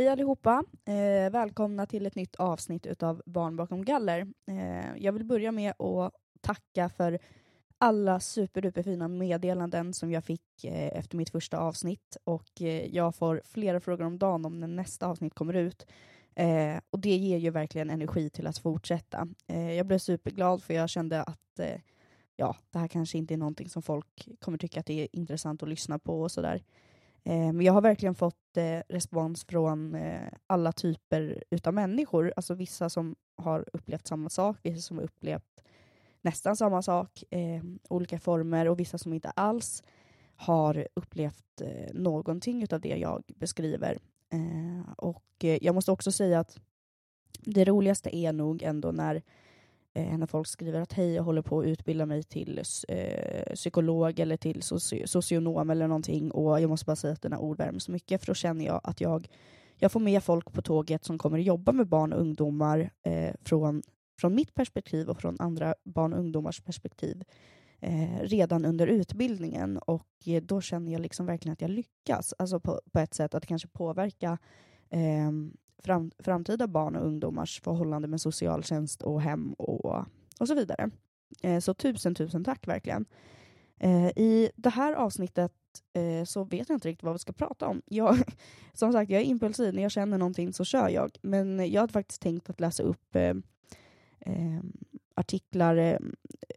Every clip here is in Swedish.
Hej allihopa! Eh, välkomna till ett nytt avsnitt utav Barn bakom galler. Eh, jag vill börja med att tacka för alla superduperfina meddelanden som jag fick eh, efter mitt första avsnitt och eh, jag får flera frågor om dagen om när nästa avsnitt kommer ut. Eh, och det ger ju verkligen energi till att fortsätta. Eh, jag blev superglad för jag kände att eh, ja, det här kanske inte är någonting som folk kommer tycka att det är intressant att lyssna på och sådär. Eh, Eh, men jag har verkligen fått eh, respons från eh, alla typer utav människor. Alltså vissa som har upplevt samma sak, vissa som har upplevt nästan samma sak, olika former och vissa som inte alls har upplevt någonting utav det jag beskriver. och jag måste också säga att det roligaste är nog ändå när Eh, när folk skriver att hej, jag håller på att utbilda mig till eh, psykolog eller till soci socionom eller någonting och jag måste bara säga att dina ord värmer så mycket för då känner jag att jag, jag får med folk på tåget som kommer att jobba med barn och ungdomar eh, från, från mitt perspektiv och från andra barn och ungdomars perspektiv eh, redan under utbildningen. Och eh, då känner jag liksom verkligen att jag lyckas, alltså på, på ett sätt att kanske påverka ehm, fram, framtida barn och ungdomars förhållande med socialtjänst och hem och, och så vidare. Eh, så tusen, tusen tack verkligen. Eh, I det här avsnittet eh, så vet jag inte riktigt vad vi ska prata om. Jag, som sagt, jag är impulsiv. När jag känner någonting så kör jag. Men jag hade faktiskt tänkt att läsa upp eh, eh, artiklar eh,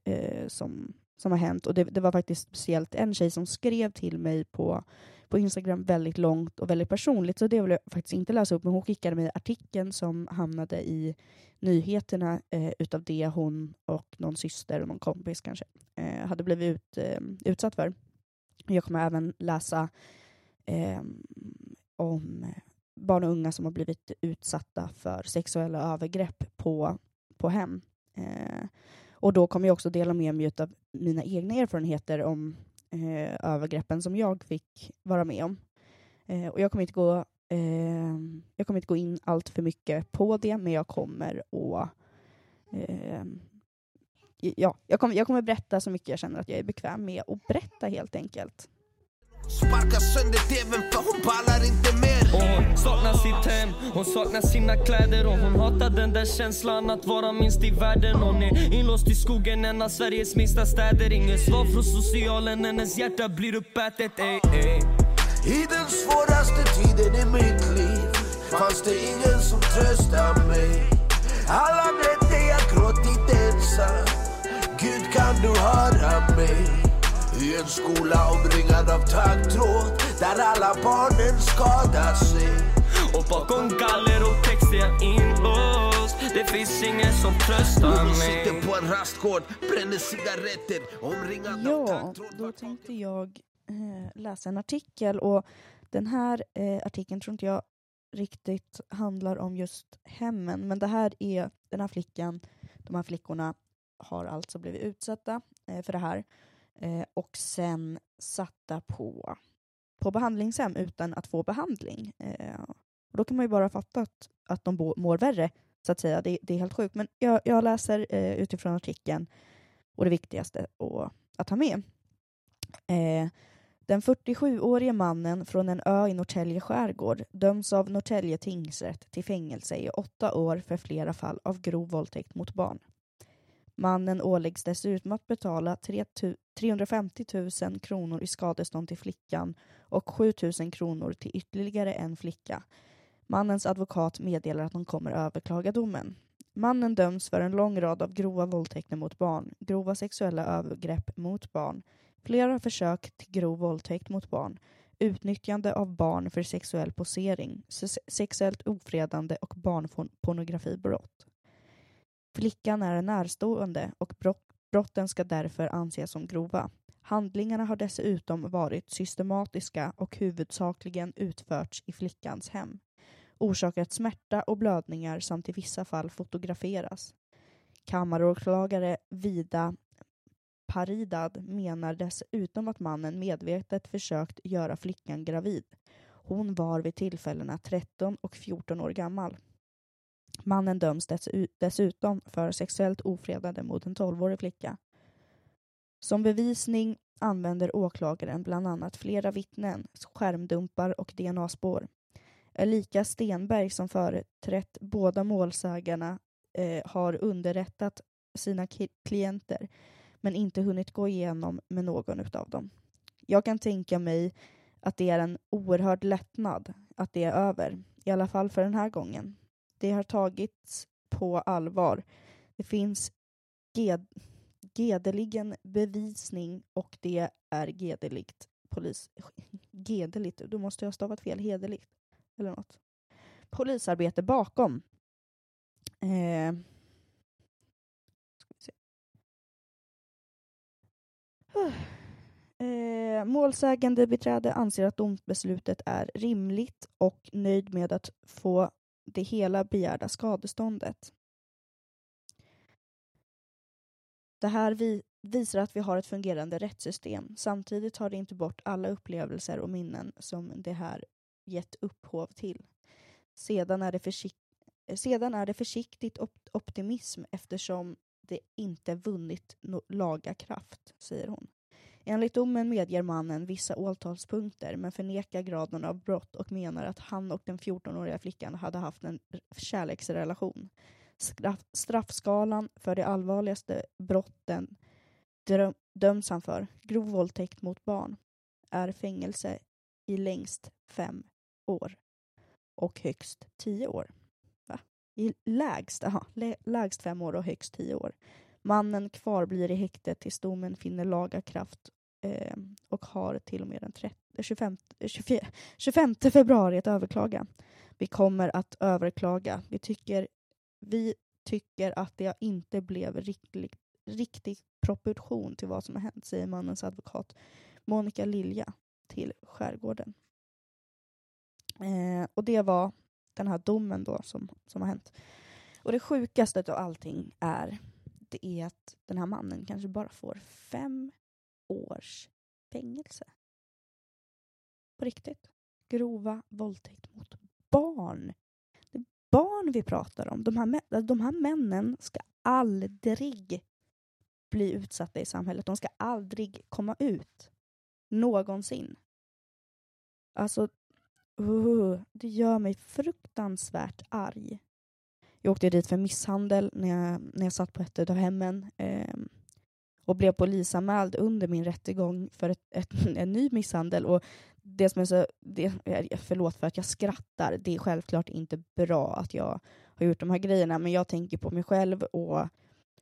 eh som, som har hänt. Och det, det, var faktiskt speciellt en tjej som skrev till mig på på Instagram väldigt långt och väldigt personligt, så det vill jag faktiskt inte läsa upp, men hon skickade mig artikeln som hamnade i nyheterna eh, utav det hon och någon syster och någon kompis kanske eh, hade blivit ut, eh, utsatt för. Jag kommer även läsa eh, om barn och unga som har blivit utsatta för sexuella övergrepp på, på hem. Eh, och då kommer jag också dela med mig av mina egna erfarenheter om eh, övergreppen som jag fick vara med om. Eh, och jag kommer inte gå eh, jag kommer inte gå in allt för mycket på det, men jag kommer att eh, ja, jag kommer, jag kommer berätta så mycket jag känner att jag är bekväm med att berätta helt enkelt. Sparka sönder tvn för hon pallar inte mer. Och hon saknar sitt hem, hon saknar sina kläder Och hon hatar den där känslan att vara minst i världen. Hon är inlåst i skogen, en av Sveriges minsta städer. Inget svar från socialen, hennes hjärta blir uppätet. Ey, ey. I den svåraste tiden i mitt liv fanns det ingen som tröstade mig. Alla i en skola omringad av taggtråd där alla barnen skadar sig. Och bakom galler och text är jag inlåst. Det finns ingen som tröstar mig. sitter på en rastgård, bränner cigaretter omringad ja, av taggtråd. Ja, då tänkte jag eh, läsa en artikel och den här eh, artikeln tror inte jag riktigt handlar om just hemmen men det här är den här flickan, de här flickorna har alltså blivit utsatta eh, för det här eh, och sen satta på, på behandlingshem utan att få behandling. Eh, och då kan man ju bara fatta att, att de mår värre, så att säga. Det, det är helt sjukt. Men jag, jag läser eh, utifrån artikeln och det viktigaste och, att ha med. Eh, den 47-årige mannen från en ö i Norrtälje skärgård döms av Norrtälje tingsrätt till fängelse i åtta år för flera fall av grov våldtäkt mot barn. Mannen åläggs dessutom att betala 350 000 kronor i skadestånd till flickan och 7 000 kronor till ytterligare en flicka. Mannens advokat meddelar att de kommer överklaga domen. Mannen döms för en lång rad av grova våldtäkter mot barn, grova sexuella övergrepp mot barn, flera försök till grov våldtäkt mot barn, utnyttjande av barn för sexuell posering, sexuellt ofredande och barnpornografibrott. Flickan är en närstående och brotten ska därför anses som grova. Handlingarna har dessutom varit systematiska och huvudsakligen utförts i flickans hem. Orsakat smärta och blödningar samt i vissa fall fotograferas. Kammaråklagare Vida Paridad menar dessutom att mannen medvetet försökt göra flickan gravid. Hon var vid tillfällena 13 och 14 år gammal. Mannen döms dessutom för sexuellt ofredande mot en 12-årig flicka. Som bevisning använder åklagaren bland annat flera vittnen, skärmdumpar och DNA-spår. Elika Stenberg som företrätt båda målsägarna eh, har underrättat sina klienter men inte hunnit gå igenom med någon utav dem. Jag kan tänka mig att det är en oerhörd lättnad att det är över, i alla fall för den här gången. Det har tagits på allvar. Det finns ged gedeligen bevisning och det är gedeligt polis... Gedeligt? Då måste jag ha stavat fel. Hederligt. Eller något. Polisarbete bakom. Eh, Eh, målsägande beträde anser att domsbeslutet är rimligt och nöjd med att få det hela begärda skadeståndet. Det här vi visar att vi har ett fungerande rättssystem. Samtidigt tar det inte bort alla upplevelser och minnen som det här gett upphov till. Sedan är det, försikt sedan är det försiktigt op optimism eftersom det inte vunnit no laga kraft, säger hon. Enligt domen medger mannen vissa åtalspunkter men förnekar graden av brott och menar att han och den 14-åriga flickan hade haft en kärleksrelation. Straff straffskalan för de allvarligaste brotten döms han för, grov våldtäkt mot barn, är fängelse i längst fem år och högst tio år. Va? I lägst, aha, lägst fem år och högst tio år. Mannen kvar blir i häktet tills domen finner laga kraft eh, och har till och med den 30, 25, 24, 25 februari att överklaga. Vi kommer att överklaga. Vi tycker, vi tycker att det inte blev riktigt, riktig proportion till vad som har hänt, säger mannens advokat Monica Lilja till Skärgården. Eh, och det var den här domen då som, som har hänt. Och det sjukaste av allting är det är att den här mannen kanske bara får fem års fängelse. På riktigt. Grova våldtäkt mot barn. Det är barn vi pratar om. De här, de här männen ska aldrig bli utsatta i samhället. De ska aldrig komma ut. Någonsin. Alltså, uh, det gör mig fruktansvärt arg. Jag åkte dit för misshandel när jag, när jag satt på ett av hemmen eh, och blev polisanmäld under min rättegång för ett, ett, en ny misshandel. Och det som är så, det, förlåt för att jag skrattar, det är självklart inte bra att jag har gjort de här grejerna, men jag tänker på mig själv och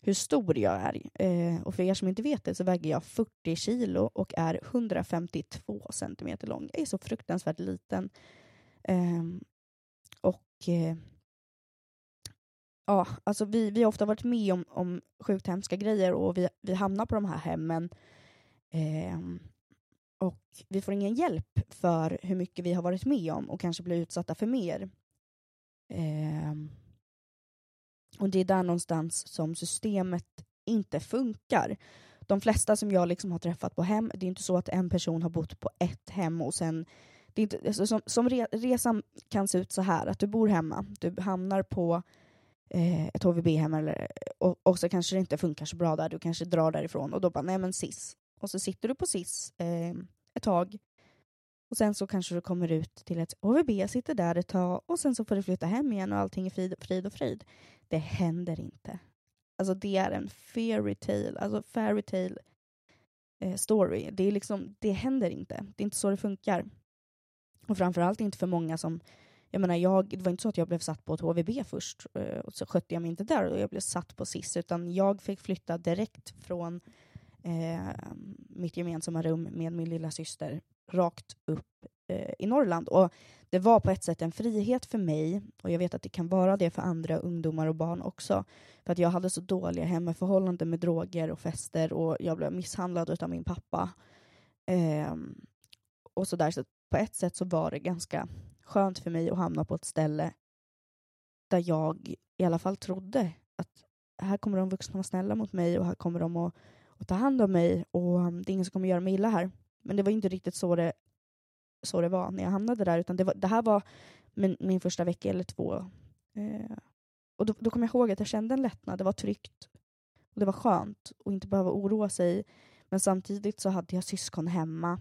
hur stor jag är. Eh, och för er som inte vet det så väger jag 40 kilo och är 152 centimeter lång. Jag är så fruktansvärt liten. Eh, och eh, ja, alltså vi, vi har ofta varit med om, om sjukt hemska grejer och vi, vi hamnar på de här hemmen Eh, och vi får ingen hjälp för hur mycket vi har varit med om och kanske blir utsatta för mer. Eh, och det är där någonstans som systemet inte funkar. De flesta som jag liksom har träffat på hem, det är inte så att en person har bott på ett hem och sen det är inte, alltså som, som re, resan kan se ut så här, att du bor hemma, du hamnar på eh, ett HVB-hem och, och, så kanske det inte funkar så bra där, du kanske drar därifrån och då bara, nej men SIS. Och så sitter du på SIS eh, ett tag och sen så kanske du kommer ut till ett HVB, sitter där ett tag och sen så får du flytta hem igen och allting är frid, frid och frid. Det händer inte. Alltså det är en fairy tale, alltså fairy tale eh, story. Det, är liksom, det händer inte. Det är inte så det funkar. Och framförallt inte för många som jag menar, jag, det var inte så att jag blev satt på ett HVB först eh, och så skötte jag mig inte där och jag blev satt på SIS utan jag fick flytta direkt från eh, mitt gemensamma rum med min lilla syster rakt upp eh, i Norrland. Och det var på ett sätt en frihet för mig, och jag vet att det kan vara det för andra ungdomar och barn också, för att jag hade så dåliga hemmaförhållanden med droger och fester och jag blev misshandlad av min pappa. Eh, och så där. Så på ett sätt så var det ganska skönt för mig att hamna på ett ställe där jag i alla fall trodde att här kommer de vuxna vara snälla mot mig och här kommer de att, att ta hand om mig och um, det är ingen som kommer göra mig illa här. Men det var inte riktigt så det, så det var när jag hamnade där, utan det, var, det här var min, min första vecka eller två. Eh, och då, då kom jag ihåg att jag kände en lättnad, det var tryggt och det var skönt att inte behöva oroa sig. Men samtidigt så hade jag syskon hemma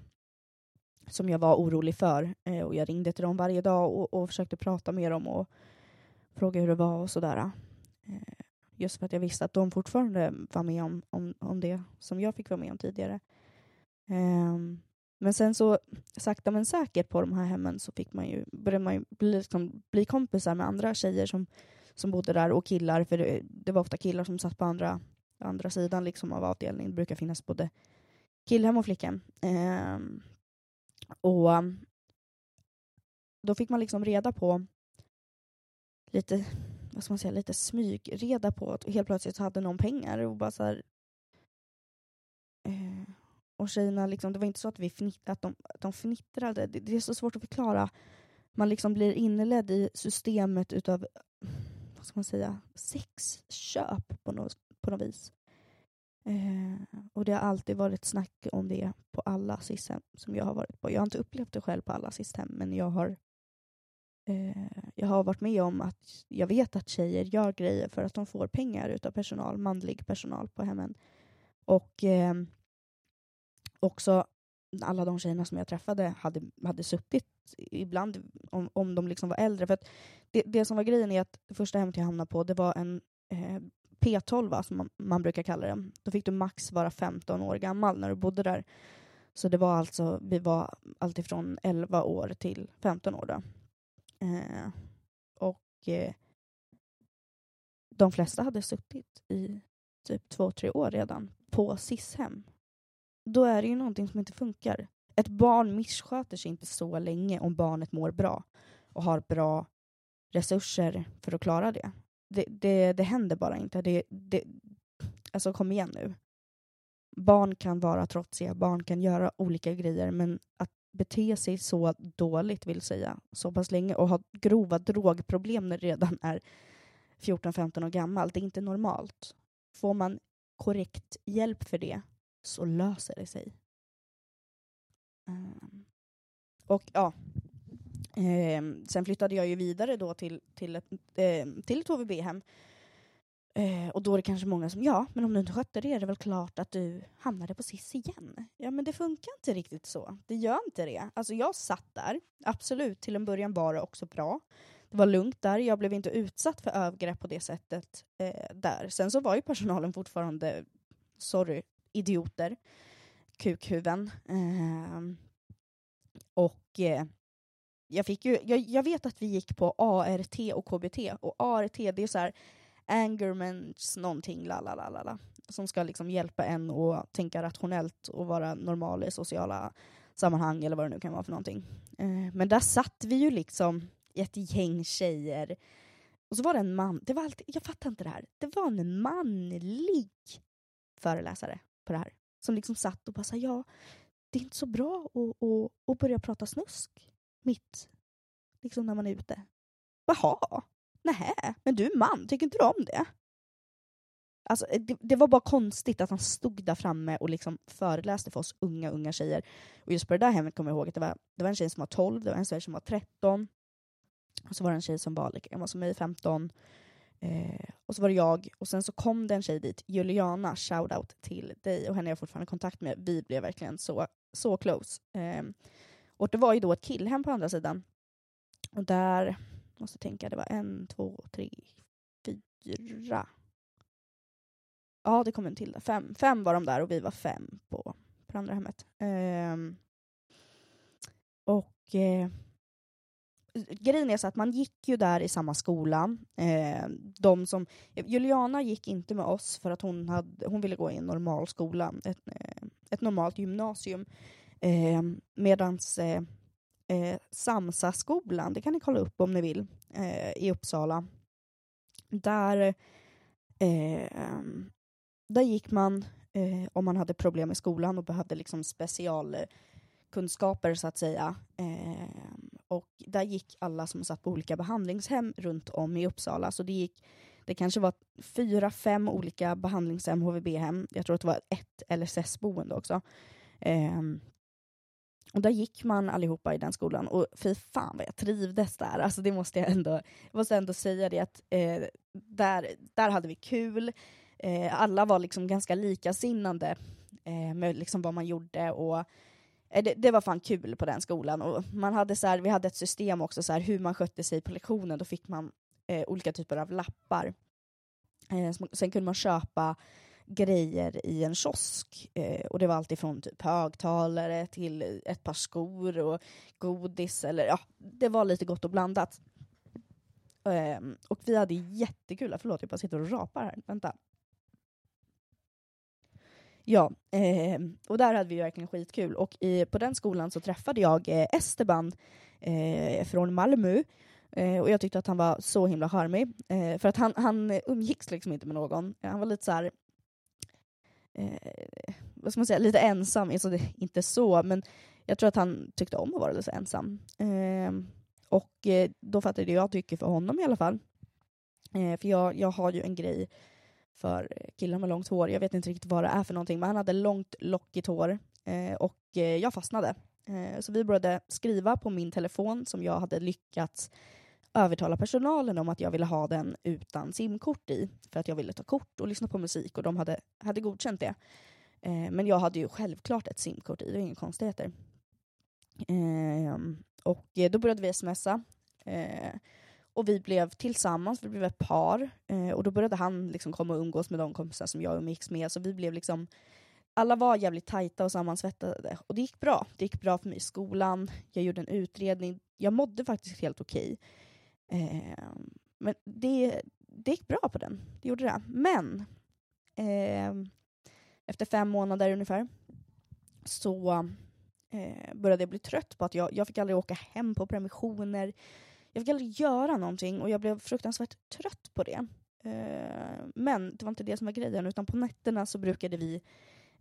som jag var orolig för. Eh, och jag ringde till dem varje dag och, och försökte prata med dem och fråga hur det var och sådär. Eh, just för att jag visste att de fortfarande var med om, om, om det som jag fick vara med om tidigare. Eh, men sen så sakta men säkert på de här hemmen så fick man ju, började man ju bli, liksom, bli kompisar med andra tjejer som, som bodde där och killar, för det, det var ofta killar som satt på andra, andra sidan liksom av avdelningen. Det brukar finnas både killhem och flickhem. Eh, och um, då fick man liksom reda på lite, vad ska man säga, lite smyg reda på att helt plötsligt så hade någon pengar och bara så här, eh, och tjejerna, liksom, det var inte så att, vi fnitt, att, de, att de fnittrade. Det, det, är så svårt att förklara. Man liksom blir inledd i systemet utav, vad ska man säga, sexköp på något, på något vis. Eh, och det har alltid varit snack om det på alla assisthem som jag har varit på. Jag har inte upplevt det själv på alla assisthem, men jag har, eh, jag har varit med om att jag vet att tjejer gör grejer för att de får pengar utav personal, manlig personal på hemmen. Och eh, också alla de tjejerna som jag träffade hade, hade suttit ibland, om, om de liksom var äldre. För det, det som var grejen är att det första hemmet jag hamnade på, det var en eh, P12 som man, man, brukar kalla det. Då fick du max vara 15 år gammal när du bodde där. Så det var alltså, vi var alltifrån 11 år till 15 år då. Eh, och eh, de flesta hade suttit i typ två, tre år redan på SIS-hem då är det ju någonting som inte funkar. Ett barn missköter sig inte så länge om barnet mår bra och har bra resurser för att klara det. Det, det, det händer bara inte. Det, det, alltså kom igen nu. Barn kan vara trotsiga, barn kan göra olika grejer men att bete sig så dåligt, vill säga, så pass länge och ha grova drogproblem när det redan är 14-15 år gammal, det är inte normalt. Får man korrekt hjälp för det så löser det sig. Um, och ja, Eh, sen flyttade jag ju vidare då till, till ett, ehm, till ett HVB-hem. Eh, och då är det kanske många som, ja, men om du inte skötte det är det väl klart att du hamnade på SIS igen. Ja, men det funkar inte riktigt så. Det gör inte det. Alltså jag satt där, absolut, till en början var det också bra. Det var lugnt där, jag blev inte utsatt för övergrepp på det sättet eh, där. Sen så var ju personalen fortfarande, sorry, idioter, kukhuven. Eh, och eh, jag, fick ju, jag, jag, vet att vi gick på ART och KBT, och ART det är så här angerments någonting, la la la la som ska liksom hjälpa en att tänka rationellt och vara normal i sociala sammanhang eller vad det nu kan vara för någonting. Eh, men där satt vi ju liksom i ett gäng tjejer och så var det en man, det var alltid, jag fattar inte det här, det var en manlig föreläsare på det här. Som liksom satt och bara sa ja, det är inte så bra att, att, att börja prata snusk mitt liksom när man är ute. Jaha, nähä, men du är man, tycker inte du om det? Alltså, eh, det, det, var bara konstigt att han stod där framme och liksom föreläste för oss unga, unga tjejer. Och just på det där hemmet kommer jag ihåg att det var, det var en tjej som var 12, det var en tjej som var 13, och så var det en tjej som var lika gammal som mig, 15. Eh, och så var det jag, och sen så kom det en tjej dit, Juliana, shoutout till dig, och henne har jag fortfarande kontakt med. Vi blev verkligen så, så close. Eh, och det var ju då ett killhem på andra sidan. Och där, måste tänka, det var en, två, tre, fyra. Ja, det kom en till där. Fem, fem var de där och vi var fem på, på andra hemmet. Ehm. och eh, grejen är så att man gick ju där i samma skola. Eh, de som, Juliana gick inte med oss för att hon, hade, hon ville gå i en normal skola, ett, eh, ett normalt gymnasium. Eh, medans eh, eh, Samsa-skolan, det kan ni kolla upp om ni vill, eh, i Uppsala. Där, eh, där gick man eh, om man hade problem i skolan och behövde liksom specialkunskaper så att säga. Eh, och där gick alla som satt på olika behandlingshem runt om i Uppsala. Så det gick, det kanske var fyra, fem olika behandlingshem, HVB-hem. Jag tror att det var ett LSS-boende också. Eh, och där gick man allihopa i den skolan och fy fan vad jag trivdes där. Alltså det måste jag ändå, jag måste ändå säga det att eh, där, där hade vi kul. Eh, alla var liksom ganska likasinnande eh, med liksom vad man gjorde och Eh, det, det, var fan kul på den skolan. Och man hade så här, vi hade ett system också, så här, hur man skötte sig på lektionen. Då fick man eh, olika typer av lappar. Eh, sen kunde man köpa grejer i en kiosk. Eh, och det var allt ifrån typ högtalare till ett par skor och godis. Eller, ja, det var lite gott och blandat. Eh, och vi hade jättekul. Förlåt, jag bara sitter och rapar här. Vänta. Ja, eh, och där hade vi verkligen skitkul. Och i, på den skolan så träffade jag eh, Esteban eh, från Malmö. Eh, och jag tyckte att han var så himla charmig. Eh, för att han, han umgicks liksom inte med någon. Han var lite så här, eh, vad ska man säga, lite ensam. Alltså det, inte så, men jag tror att han tyckte om att vara lite ensam. Ehm, och eh, då fattade jag tycker för honom i alla fall. Eh, för jag, jag har ju en grej för killar med långt hår. Jag vet inte riktigt vad det är för någonting, men han hade långt lockigt hår eh, och eh, jag fastnade. Eh, så vi började skriva på min telefon som jag hade lyckats övertala personalen om att jag ville ha den utan simkort i, för att jag ville ta kort och lyssna på musik och de hade, hade godkänt det. Eh, men jag hade ju självklart ett simkort i, det var inga konstigheter. Ehm, eh, och då började vi smsa. Eh, och vi blev tillsammans, vi blev ett par. Eh, och då började han liksom komma och umgås med de kompisar som jag umgicks med. Så vi blev liksom, alla var jävligt tajta och sammansvettade. Och det gick bra. Det gick bra för mig i skolan, jag gjorde en utredning. Jag mådde faktiskt helt okej. Eh, men det, det gick bra på den, det gjorde det. Men eh, efter fem månader ungefär så eh, började jag bli trött på att jag, jag fick aldrig åka hem på permissioner jag fick aldrig göra någonting och jag blev fruktansvärt trött på det. Eh, men det var inte det som var grejen, utan på nätterna så brukade vi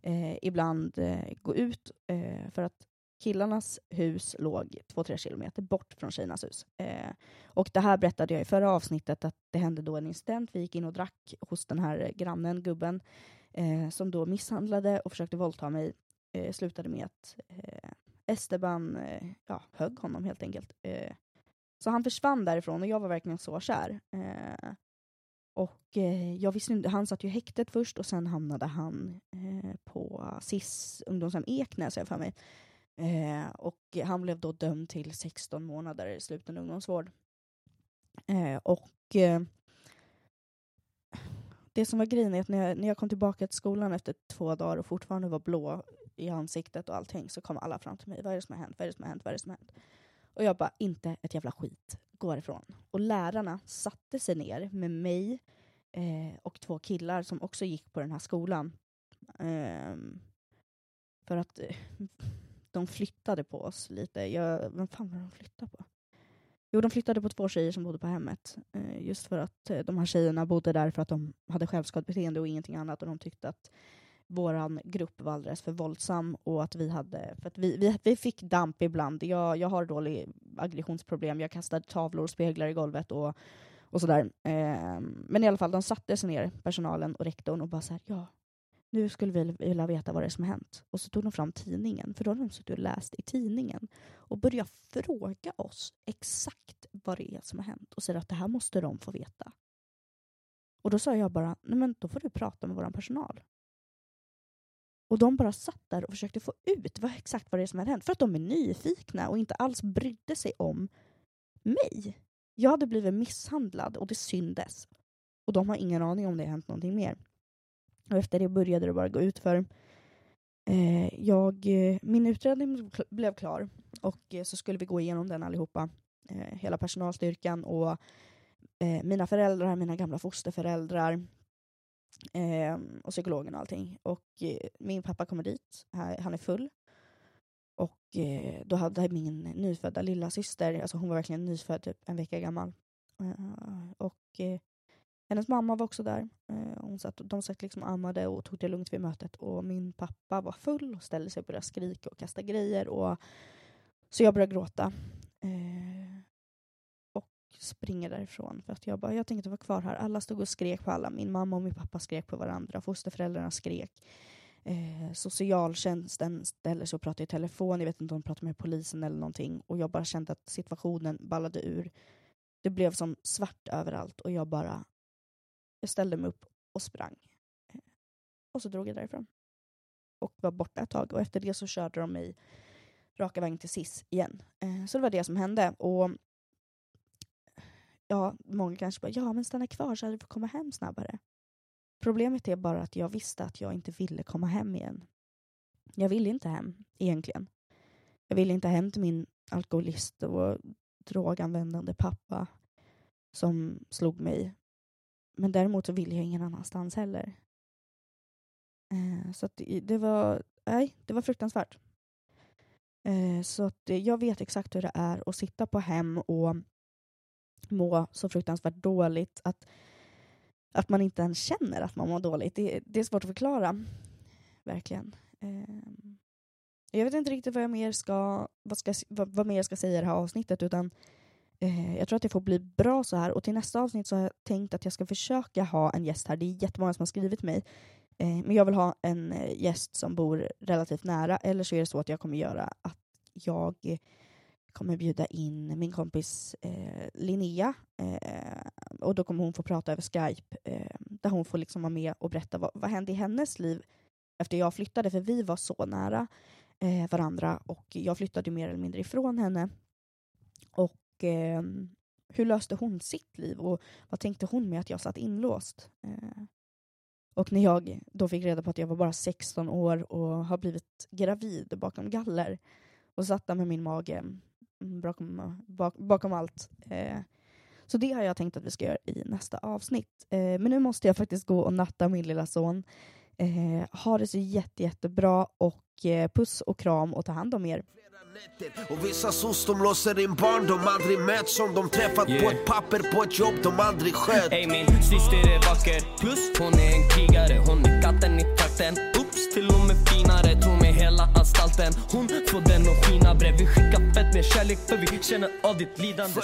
eh, ibland eh, gå ut eh, för att killarnas hus låg två, tre kilometer bort från tjejernas hus. Eh, och det här berättade jag i förra avsnittet, att det hände då en incident. Vi gick in och drack hos den här grannen, gubben, eh, som då misshandlade och försökte våldta mig. Eh, slutade med att eh, Esteban eh, ja, högg honom helt enkelt. Så han försvann därifrån och jag var verkligen så kär. Eh, och eh, jag visste inte, han satt ju i häktet först och sen hamnade han eh, på SIS ungdomshem Eknäs, jag för mig. Eh, och han blev då dömd till 16 månader i sluten ungdomsvård. Eh, och eh, det som var grejen är att när jag, när jag kom tillbaka till skolan efter två dagar och fortfarande var blå i ansiktet och allting så kom alla fram till mig. Vad är det som har hänt? Vad är det som har hänt? Vad är det som har hänt? Och jag bara, inte ett jävla skit. Gå ifrån. Och lärarna satte sig ner med mig eh, och två killar som också gick på den här skolan. Eh, för att eh, de flyttade på oss lite. Jag, vem fan var de flyttade på? Jo, de flyttade på två tjejer som bodde på hemmet. Eh, just för att eh, de här tjejerna bodde där för att de hade självskadebeteende och ingenting annat. Och de tyckte att vår grupp var alldeles för våldsam och att vi hade, för att vi, vi, vi fick damp ibland. Jag, jag har dålig aggressionsproblem, jag kastade tavlor och speglar i golvet och, och sådär. Eh, men i alla fall, de satte sig ner, personalen och rektorn, och bara så här, ja, nu skulle vi vilja veta vad det är som har hänt. Och så tog de fram tidningen, för då hade de suttit och läst i tidningen och började fråga oss exakt vad det är som har hänt och säger att det här måste de få veta. Och då sa jag bara, nej men då får du prata med vår personal. Och de bara satt där och försökte få ut vad, exakt vad det är som hade hänt. För att de är nyfikna och inte alls brydde sig om mig. Jag hade blivit misshandlad och det syndes. Och de har ingen aning om det har hänt någonting mer. Och efter det började det bara gå ut för eh, jag, eh, min utredning blev klar och eh, så skulle vi gå igenom den allihopa. Eh, hela personalstyrkan och eh, mina föräldrar, mina gamla fosterföräldrar, Eh, och psykologen och allting. Och eh, min pappa kommer dit, han är full. Och eh, då hade min nyfödda lilla syster, alltså hon var verkligen nyfödd, typ en vecka gammal. Eh, och eh, hennes mamma var också där. Eh, hon satt, de satt liksom ammade och tog det lugnt vid mötet. Och min pappa var full och ställde sig och började skrika och kasta grejer. Och, så jag började gråta eh, Och springer därifrån för att jag bara, jag tänkte inte vara kvar här. Alla stod och skrek på alla. Min mamma och min pappa skrek på varandra. Fosterföräldrarna skrek. Eh, socialtjänsten ställer sig och pratar i telefon. Jag vet inte om de pratar med polisen eller någonting. Och jag bara kände att situationen ballade ur. Det blev som svart överallt och jag bara, jag ställde mig upp och sprang. Eh, och så drog jag därifrån. Och var borta ett tag och efter det så körde de mig raka vägen till SIS igen. Eh, så det var det som hände. Och ja, många kanske bara, ja men stanna kvar så hade du fått komma hem snabbare. Problemet är bara att jag visste att jag inte ville komma hem igen. Jag ville inte hem, egentligen. Jag ville inte hem till min alkoholist och droganvändande pappa som slog mig. Men däremot så ville jag ingen annanstans heller. Eh, så att det var, nej, det var fruktansvärt. Eh, så att eh, jag vet exakt hur det är att sitta på hem och må så fruktansvärt dåligt att, att man inte ens känner att man mår dåligt. Det, det är svårt att förklara. Verkligen. Eh, jag vet inte riktigt vad jag mer ska, vad, ska, vad, vad mer jag ska säga i det här avsnittet utan eh, jag tror att det får bli bra så här och till nästa avsnitt så har jag tänkt att jag ska försöka ha en gäst här. Det är jättemånga som har skrivit mig. Eh, men jag vill ha en eh, gäst som bor relativt nära eller så är det så att jag kommer göra att jag kommer bjuda in min kompis eh, Linnea eh, och då kommer hon få prata över Skype eh, där hon får liksom vara med och berätta vad, vad hände i hennes liv efter jag flyttade, för vi var så nära eh, varandra och jag flyttade mer eller mindre ifrån henne. Och eh, hur löste hon sitt liv och vad tänkte hon med att jag satt inlåst? Eh, och när jag då fick reda på att jag var bara 16 år och har blivit gravid bakom galler och satt där med min mage mm, bakom, bak, bakom allt. Eh, så det har jag tänkt att vi ska göra i nästa avsnitt. Eh, men nu måste jag faktiskt gå och natta min lilla son. Eh, ha det så jätte, jättebra och eh, puss och kram och ta hand om er. Och vissa sos de låser in barn de aldrig möts som de träffat yeah. på ett papper på ett jobb de aldrig skött Ey min syster är vacker. Plus hon är en krigare. Hon är katten i trakten Oops till och med finare. Tror mig hela anstalten. Hon får den att skina bredvid. Skicka fett med kärlek för vi känner av ditt lidande